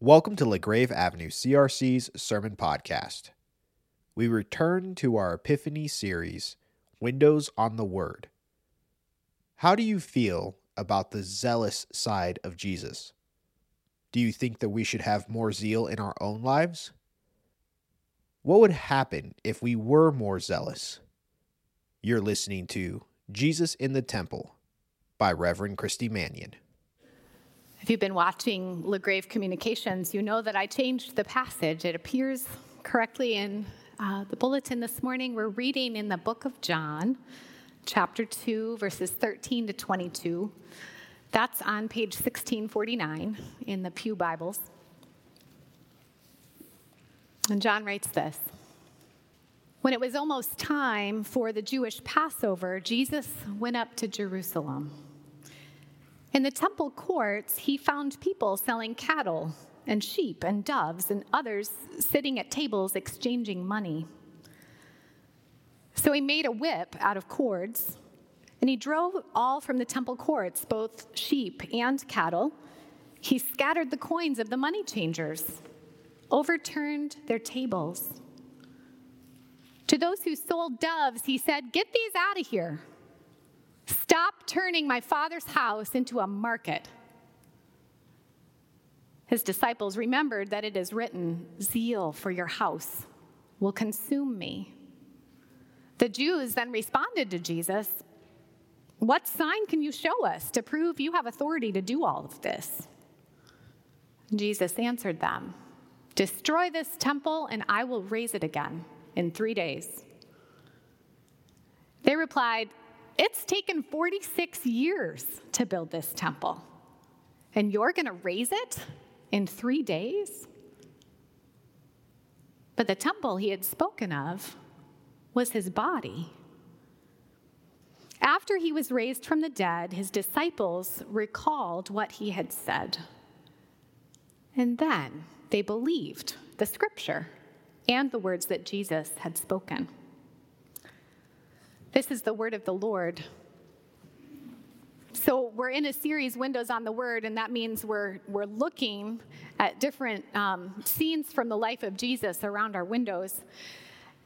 Welcome to LaGrave Avenue CRC's Sermon Podcast. We return to our Epiphany series, Windows on the Word. How do you feel about the zealous side of Jesus? Do you think that we should have more zeal in our own lives? What would happen if we were more zealous? You're listening to Jesus in the Temple by Reverend Christy Mannion. If you've been watching LaGrave Communications, you know that I changed the passage. It appears correctly in uh, the bulletin this morning. We're reading in the book of John, chapter 2, verses 13 to 22. That's on page 1649 in the Pew Bibles. And John writes this When it was almost time for the Jewish Passover, Jesus went up to Jerusalem. In the temple courts, he found people selling cattle and sheep and doves, and others sitting at tables exchanging money. So he made a whip out of cords, and he drove all from the temple courts, both sheep and cattle. He scattered the coins of the money changers, overturned their tables. To those who sold doves, he said, Get these out of here. Stop turning my father's house into a market. His disciples remembered that it is written, Zeal for your house will consume me. The Jews then responded to Jesus, What sign can you show us to prove you have authority to do all of this? Jesus answered them, Destroy this temple, and I will raise it again in three days. They replied, it's taken 46 years to build this temple, and you're going to raise it in three days? But the temple he had spoken of was his body. After he was raised from the dead, his disciples recalled what he had said. And then they believed the scripture and the words that Jesus had spoken. This is the word of the Lord. So we're in a series, Windows on the Word, and that means we're, we're looking at different um, scenes from the life of Jesus around our windows.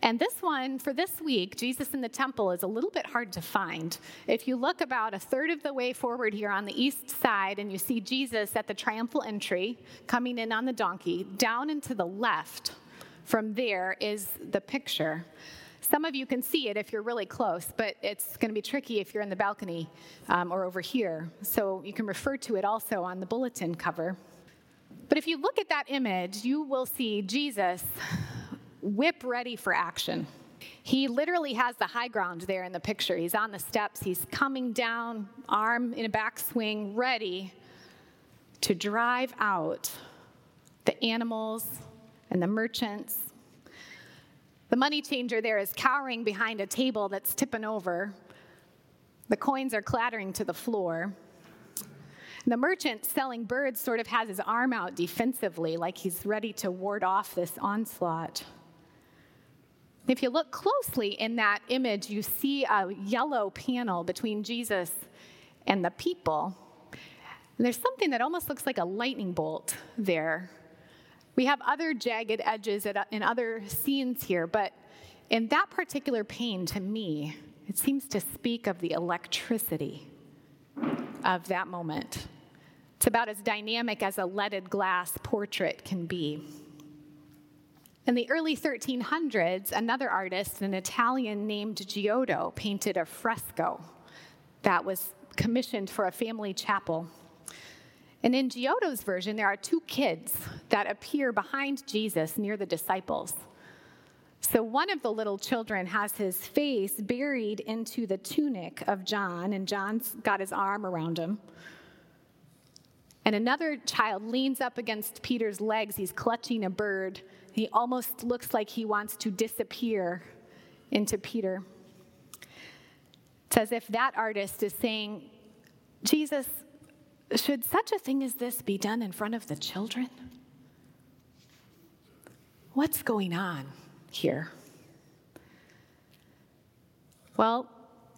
And this one, for this week, Jesus in the temple, is a little bit hard to find. If you look about a third of the way forward here on the east side and you see Jesus at the triumphal entry coming in on the donkey, down and to the left from there is the picture. Some of you can see it if you're really close, but it's going to be tricky if you're in the balcony um, or over here. So you can refer to it also on the bulletin cover. But if you look at that image, you will see Jesus whip ready for action. He literally has the high ground there in the picture. He's on the steps, he's coming down, arm in a backswing, ready to drive out the animals and the merchants the money changer there is cowering behind a table that's tipping over. The coins are clattering to the floor. The merchant selling birds sort of has his arm out defensively, like he's ready to ward off this onslaught. If you look closely in that image, you see a yellow panel between Jesus and the people. And there's something that almost looks like a lightning bolt there we have other jagged edges in other scenes here, but in that particular pane, to me, it seems to speak of the electricity of that moment. It's about as dynamic as a leaded glass portrait can be. In the early 1300s, another artist, an Italian named Giotto, painted a fresco that was commissioned for a family chapel. And in Giotto's version, there are two kids that appear behind Jesus near the disciples. So one of the little children has his face buried into the tunic of John, and John's got his arm around him. And another child leans up against Peter's legs. He's clutching a bird. He almost looks like he wants to disappear into Peter. It's as if that artist is saying, Jesus, should such a thing as this be done in front of the children? What's going on here? Well,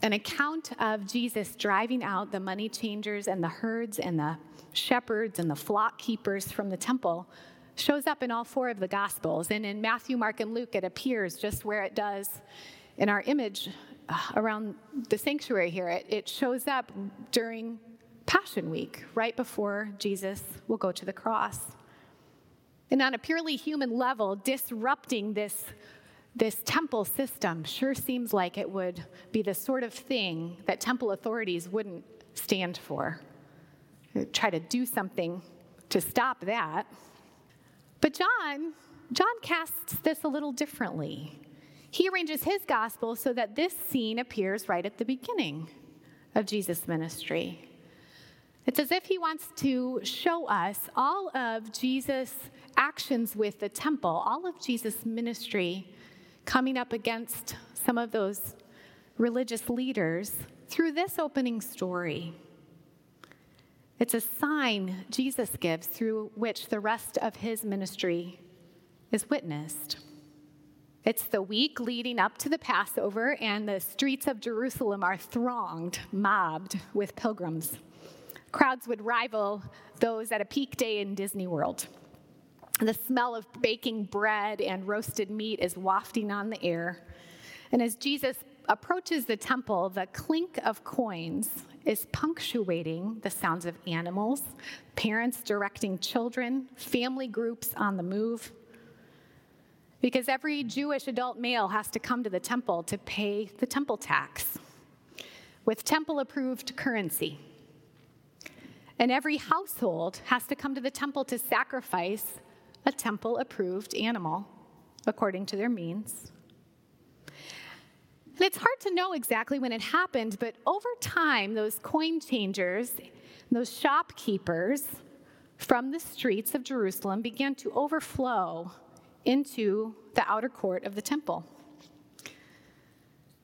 an account of Jesus driving out the money changers and the herds and the shepherds and the flock keepers from the temple shows up in all four of the Gospels. And in Matthew, Mark, and Luke, it appears just where it does in our image uh, around the sanctuary here. It, it shows up during Passion Week, right before Jesus will go to the cross. And on a purely human level, disrupting this, this temple system sure seems like it would be the sort of thing that temple authorities wouldn't stand for. Try to do something to stop that. But John, John casts this a little differently. He arranges his gospel so that this scene appears right at the beginning of Jesus' ministry. It's as if he wants to show us all of Jesus' actions with the temple, all of Jesus' ministry coming up against some of those religious leaders through this opening story. It's a sign Jesus gives through which the rest of his ministry is witnessed. It's the week leading up to the Passover, and the streets of Jerusalem are thronged, mobbed with pilgrims. Crowds would rival those at a peak day in Disney World. The smell of baking bread and roasted meat is wafting on the air. And as Jesus approaches the temple, the clink of coins is punctuating the sounds of animals, parents directing children, family groups on the move. Because every Jewish adult male has to come to the temple to pay the temple tax with temple approved currency. And every household has to come to the temple to sacrifice a temple approved animal according to their means. And it's hard to know exactly when it happened, but over time, those coin changers, those shopkeepers from the streets of Jerusalem began to overflow into the outer court of the temple.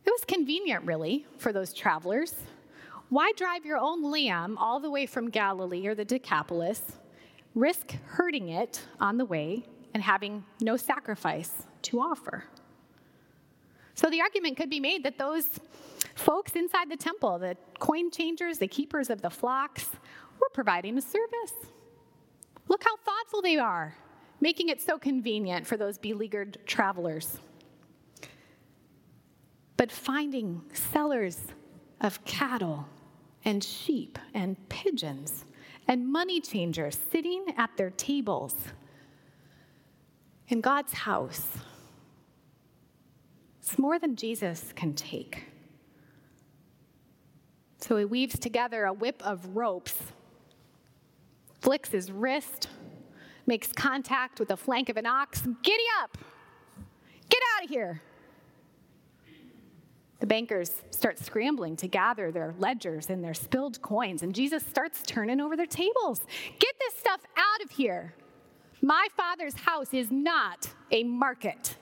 It was convenient, really, for those travelers. Why drive your own lamb all the way from Galilee or the Decapolis, risk hurting it on the way, and having no sacrifice to offer? So the argument could be made that those folks inside the temple, the coin changers, the keepers of the flocks, were providing a service. Look how thoughtful they are, making it so convenient for those beleaguered travelers. But finding sellers of cattle and sheep and pigeons and money changers sitting at their tables in God's house it's more than Jesus can take. So he weaves together a whip of ropes, flicks his wrist, makes contact with the flank of an ox. Giddy up! Get out of here! The bankers start scrambling to gather their ledgers and their spilled coins, and Jesus starts turning over their tables. Get this stuff out of here! My father's house is not a market.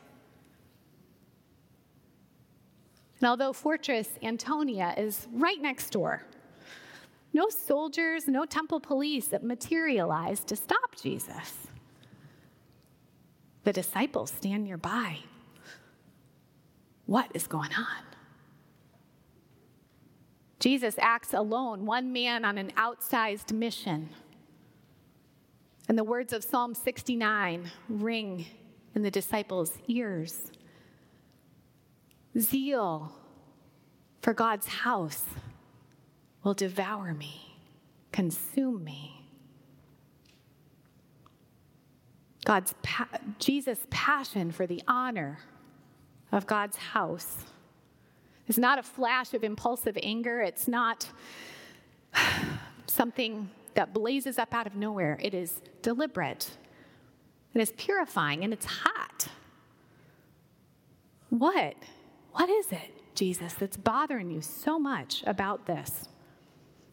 And although Fortress Antonia is right next door, no soldiers, no temple police that materialized to stop Jesus. The disciples stand nearby. What is going on? Jesus acts alone, one man on an outsized mission. And the words of Psalm 69 ring in the disciples' ears zeal for God's house will devour me, consume me. God's pa- Jesus' passion for the honor of God's house is not a flash of impulsive anger. It's not something that blazes up out of nowhere. It is deliberate. It is purifying and it's hot. What what is it, Jesus, that's bothering you so much about this?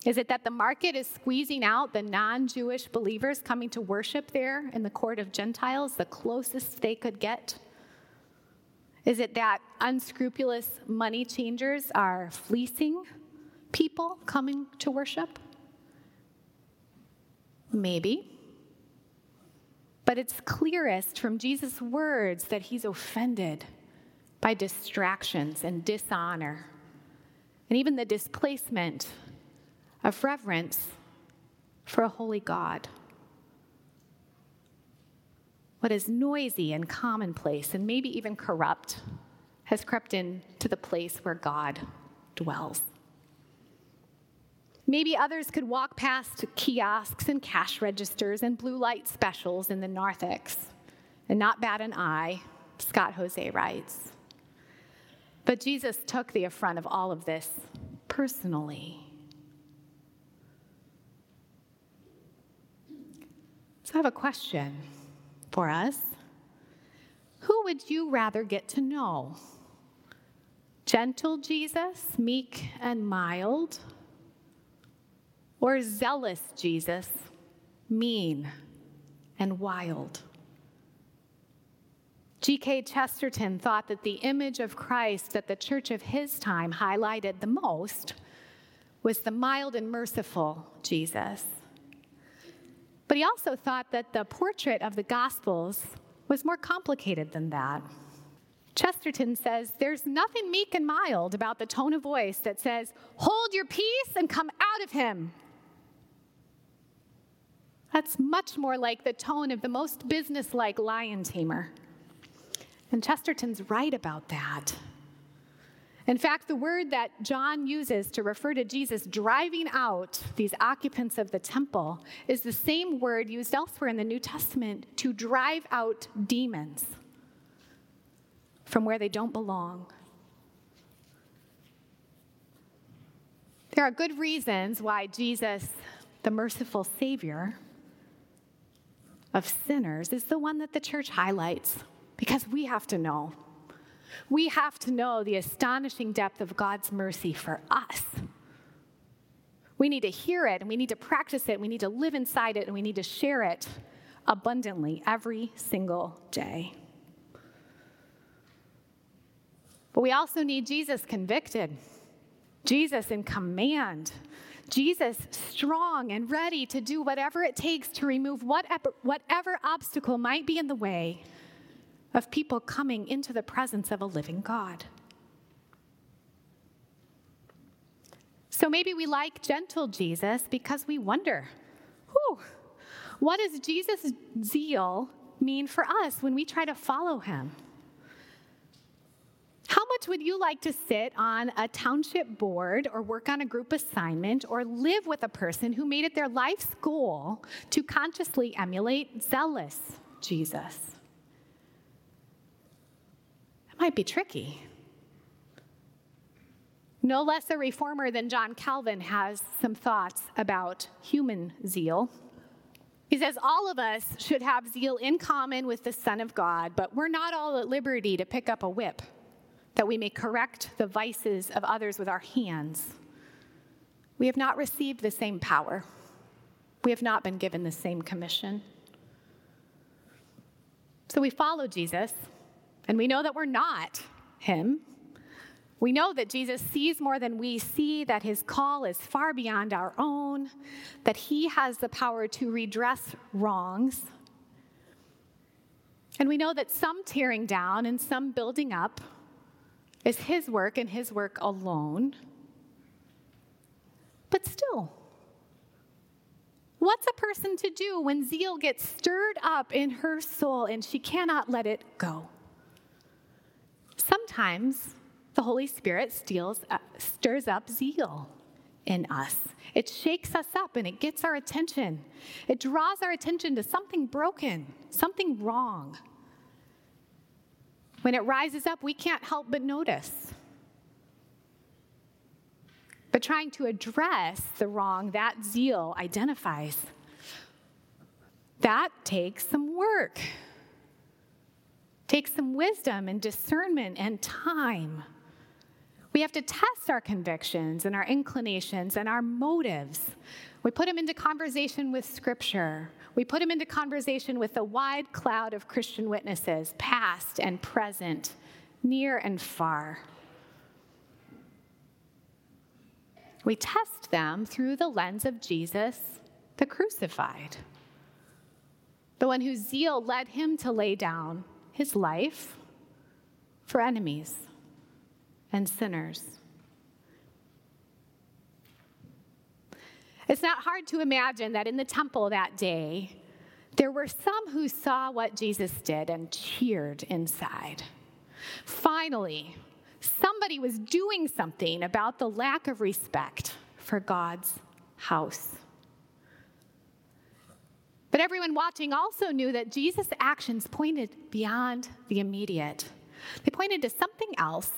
Is it that the market is squeezing out the non Jewish believers coming to worship there in the court of Gentiles, the closest they could get? Is it that unscrupulous money changers are fleecing people coming to worship? Maybe. But it's clearest from Jesus' words that he's offended by distractions and dishonor. and even the displacement of reverence for a holy God. What is noisy and commonplace and maybe even corrupt has crept into the place where God dwells. Maybe others could walk past kiosks and cash registers and blue light specials in the narthex and not bat an eye, Scott Hoezee writes. But Jesus took the affront of all of this personally. So I have a question for us. Who would you rather get to know? Gentle Jesus, meek and mild? Or zealous Jesus, mean and wild? G.K. Chesterton thought that the image of Christ that the church of his time highlighted the most was the mild and merciful Jesus. But he also thought that the portrait of the Gospels was more complicated than that. Chesterton says, There's nothing meek and mild about the tone of voice that says, Hold your peace and come out of him. That's much more like the tone of the most businesslike lion tamer. And Chesterton's right about that. In fact, the word that John uses to refer to Jesus driving out these occupants of the temple is the same word used elsewhere in the New Testament to drive out demons from where they don't belong. There are good reasons why Jesus, the merciful Savior of sinners, is the one that the church highlights because we have to know. We have to know the astonishing depth of God's mercy for us. We need to hear it and we need to practice it. We need to live inside it and we need to share it abundantly every single day. But we also need Jesus convicted, Jesus in command, Jesus strong and ready to do whatever it takes to remove whatever, whatever obstacle might be in the way of people coming into the presence of a living God. So maybe we like gentle Jesus because we wonder, whew, what does Jesus' zeal mean for us when we try to follow him? How much would you like to sit on a township board or work on a group assignment or live with a person who made it their life's goal to consciously emulate zealous Jesus? Might be tricky. No less a reformer than John Calvin has some thoughts about human zeal. He says, All of us should have zeal in common with the Son of God, but we're not all at liberty to pick up a whip that we may correct the vices of others with our hands. We have not received the same power, we have not been given the same commission. So we follow Jesus and we know that we're not him. We know that Jesus sees more than we see, that his call is far beyond our own, that he has the power to redress wrongs. And we know that some tearing down and some building up is his work and his work alone. But still, what's a person to do when zeal gets stirred up in her soul and she cannot let it go? Sometimes the Holy Spirit steals, uh, stirs up zeal in us. It shakes us up and it gets our attention. It draws our attention to something broken, something wrong. When it rises up, we can't help but notice. But trying to address the wrong that zeal identifies, that takes some work takes some wisdom and discernment and time. We have to test our convictions and our inclinations and our motives. We put them into conversation with Scripture. We put them into conversation with the wide cloud of Christian witnesses, past and present, near and far. We test them through the lens of Jesus, the crucified, the one whose zeal led him to lay down his life for enemies and sinners. It's not hard to imagine that in the temple that day, there were some who saw what Jesus did and cheered inside. Finally, somebody was doing something about the lack of respect for God's house. But everyone watching also knew that Jesus' actions pointed beyond the immediate. They pointed to something else,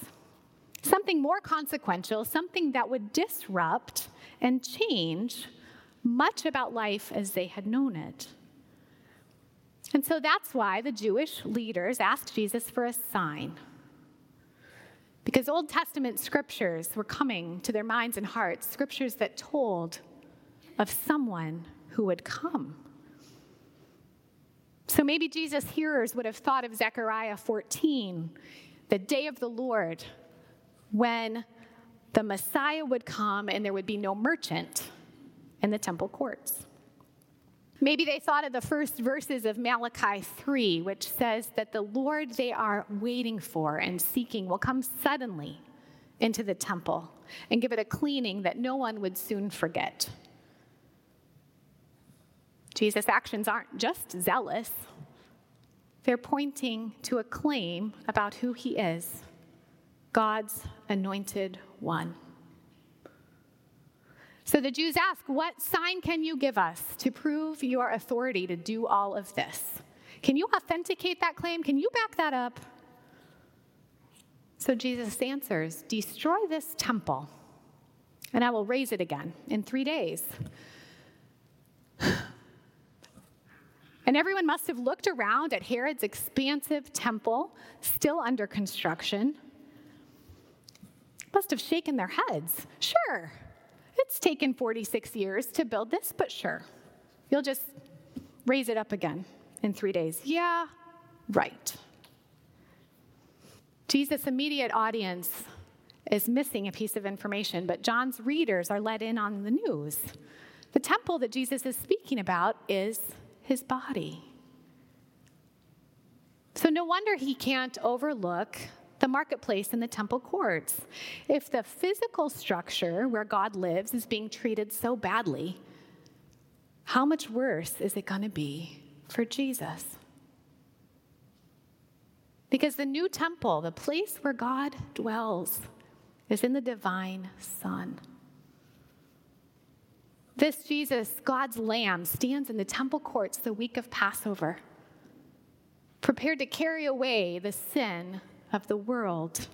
something more consequential, something that would disrupt and change much about life as they had known it. And so that's why the Jewish leaders asked Jesus for a sign. Because Old Testament scriptures were coming to their minds and hearts, scriptures that told of someone who would come. So maybe Jesus' hearers would have thought of Zechariah 14, the day of the Lord, when the Messiah would come and there would be no merchant in the temple courts. Maybe they thought of the first verses of Malachi 3, which says that the Lord they are waiting for and seeking will come suddenly into the temple and give it a cleaning that no one would soon forget. Jesus' actions aren't just zealous, they're pointing to a claim about who he is God's anointed one. So the Jews ask, What sign can you give us to prove your authority to do all of this? Can you authenticate that claim? Can you back that up? So Jesus answers, Destroy this temple, and I will raise it again in three days. And everyone must have looked around at Herod's expansive temple, still under construction. Must have shaken their heads. Sure, it's taken 46 years to build this, but sure, you'll just raise it up again in three days. Yeah, right. Jesus' immediate audience is missing a piece of information, but John's readers are let in on the news. The temple that Jesus is speaking about is his body. So, no wonder he can't overlook the marketplace and the temple courts. If the physical structure where God lives is being treated so badly, how much worse is it going to be for Jesus? Because the new temple, the place where God dwells, is in the divine Son. This Jesus, God's Lamb, stands in the temple courts the week of Passover, prepared to carry away the sin of the world.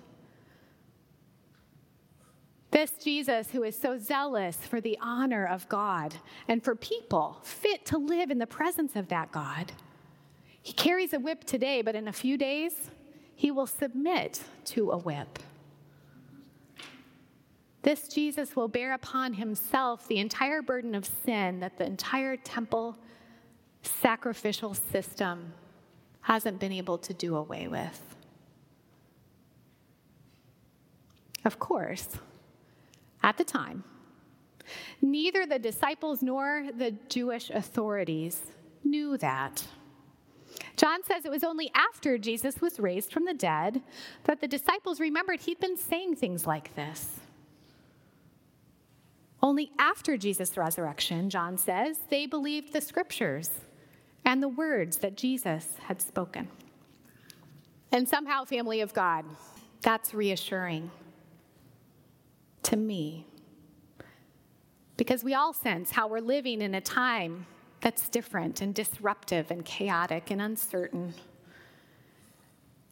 This Jesus, who is so zealous for the honor of God and for people fit to live in the presence of that God, he carries a whip today, but in a few days, he will submit to a whip. This Jesus will bear upon himself the entire burden of sin that the entire temple sacrificial system hasn't been able to do away with. Of course, at the time, neither the disciples nor the Jewish authorities knew that. John says it was only after Jesus was raised from the dead that the disciples remembered he'd been saying things like this. Only after Jesus' resurrection, John says, they believed the scriptures and the words that Jesus had spoken. And somehow, family of God, that's reassuring to me. Because we all sense how we're living in a time that's different and disruptive and chaotic and uncertain.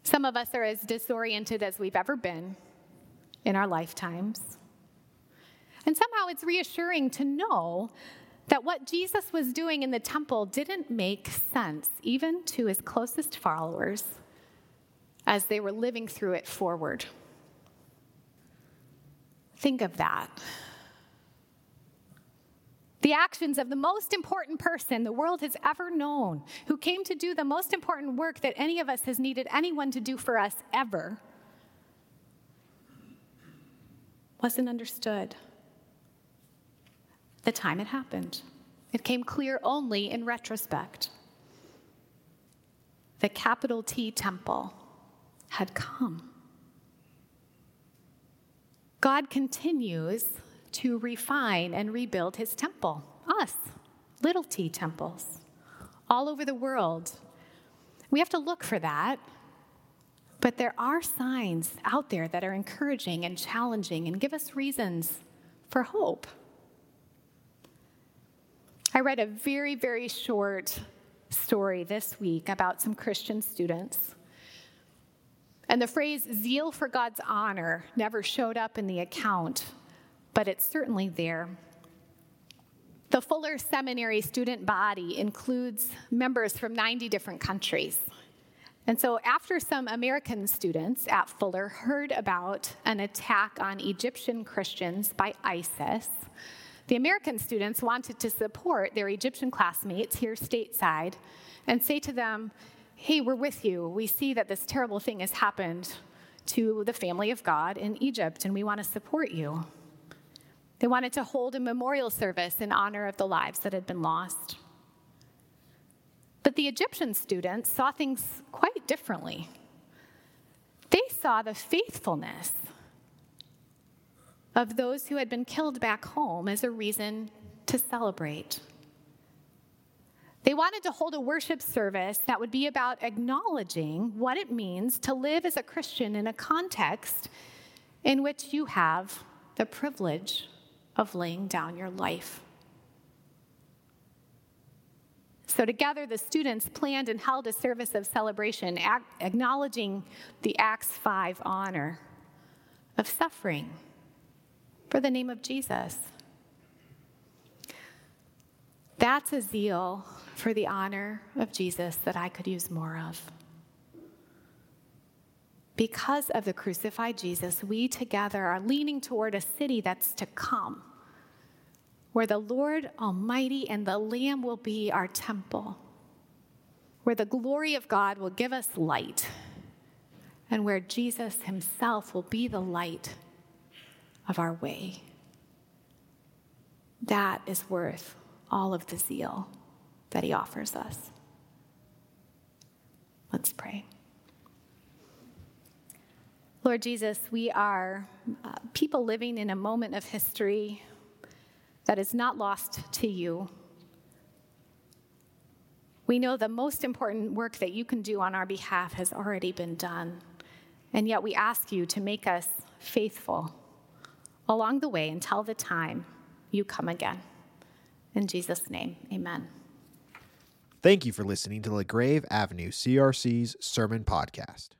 Some of us are as disoriented as we've ever been in our lifetimes. And somehow it's reassuring to know that what Jesus was doing in the temple didn't make sense, even to his closest followers, as they were living through it forward. Think of that. The actions of the most important person the world has ever known, who came to do the most important work that any of us has needed anyone to do for us ever, wasn't understood. The time it happened, it came clear only in retrospect. The capital T temple had come. God continues to refine and rebuild his temple, us, little t temples, all over the world. We have to look for that. But there are signs out there that are encouraging and challenging and give us reasons for hope. I read a very, very short story this week about some Christian students. And the phrase zeal for God's honor never showed up in the account, but it's certainly there. The Fuller Seminary student body includes members from 90 different countries. And so, after some American students at Fuller heard about an attack on Egyptian Christians by ISIS, the American students wanted to support their Egyptian classmates here stateside and say to them, Hey, we're with you. We see that this terrible thing has happened to the family of God in Egypt, and we want to support you. They wanted to hold a memorial service in honor of the lives that had been lost. But the Egyptian students saw things quite differently. They saw the faithfulness of those who had been killed back home as a reason to celebrate. They wanted to hold a worship service that would be about acknowledging what it means to live as a Christian in a context in which you have the privilege of laying down your life So, together, the students planned and held a service of celebration, acknowledging the Acts 5 honor of suffering for the name of Jesus. That's a zeal for the honor of Jesus that I could use more of. Because of the crucified Jesus, we together are leaning toward a city that's to come where the Lord Almighty and the Lamb will be our temple, where the glory of God will give us light, and where Jesus Himself will be the light of our way. That is worth all of the zeal that He offers us. Let's pray. Lord Jesus, we are uh, people living in a moment of history that is not lost to you. We know the most important work that you can do on our behalf has already been done, and yet we ask you to make us faithful along the way until the time you come again. In Jesus' name, amen. Thank you for listening to LaGrave Avenue CRC's Sermon Podcast.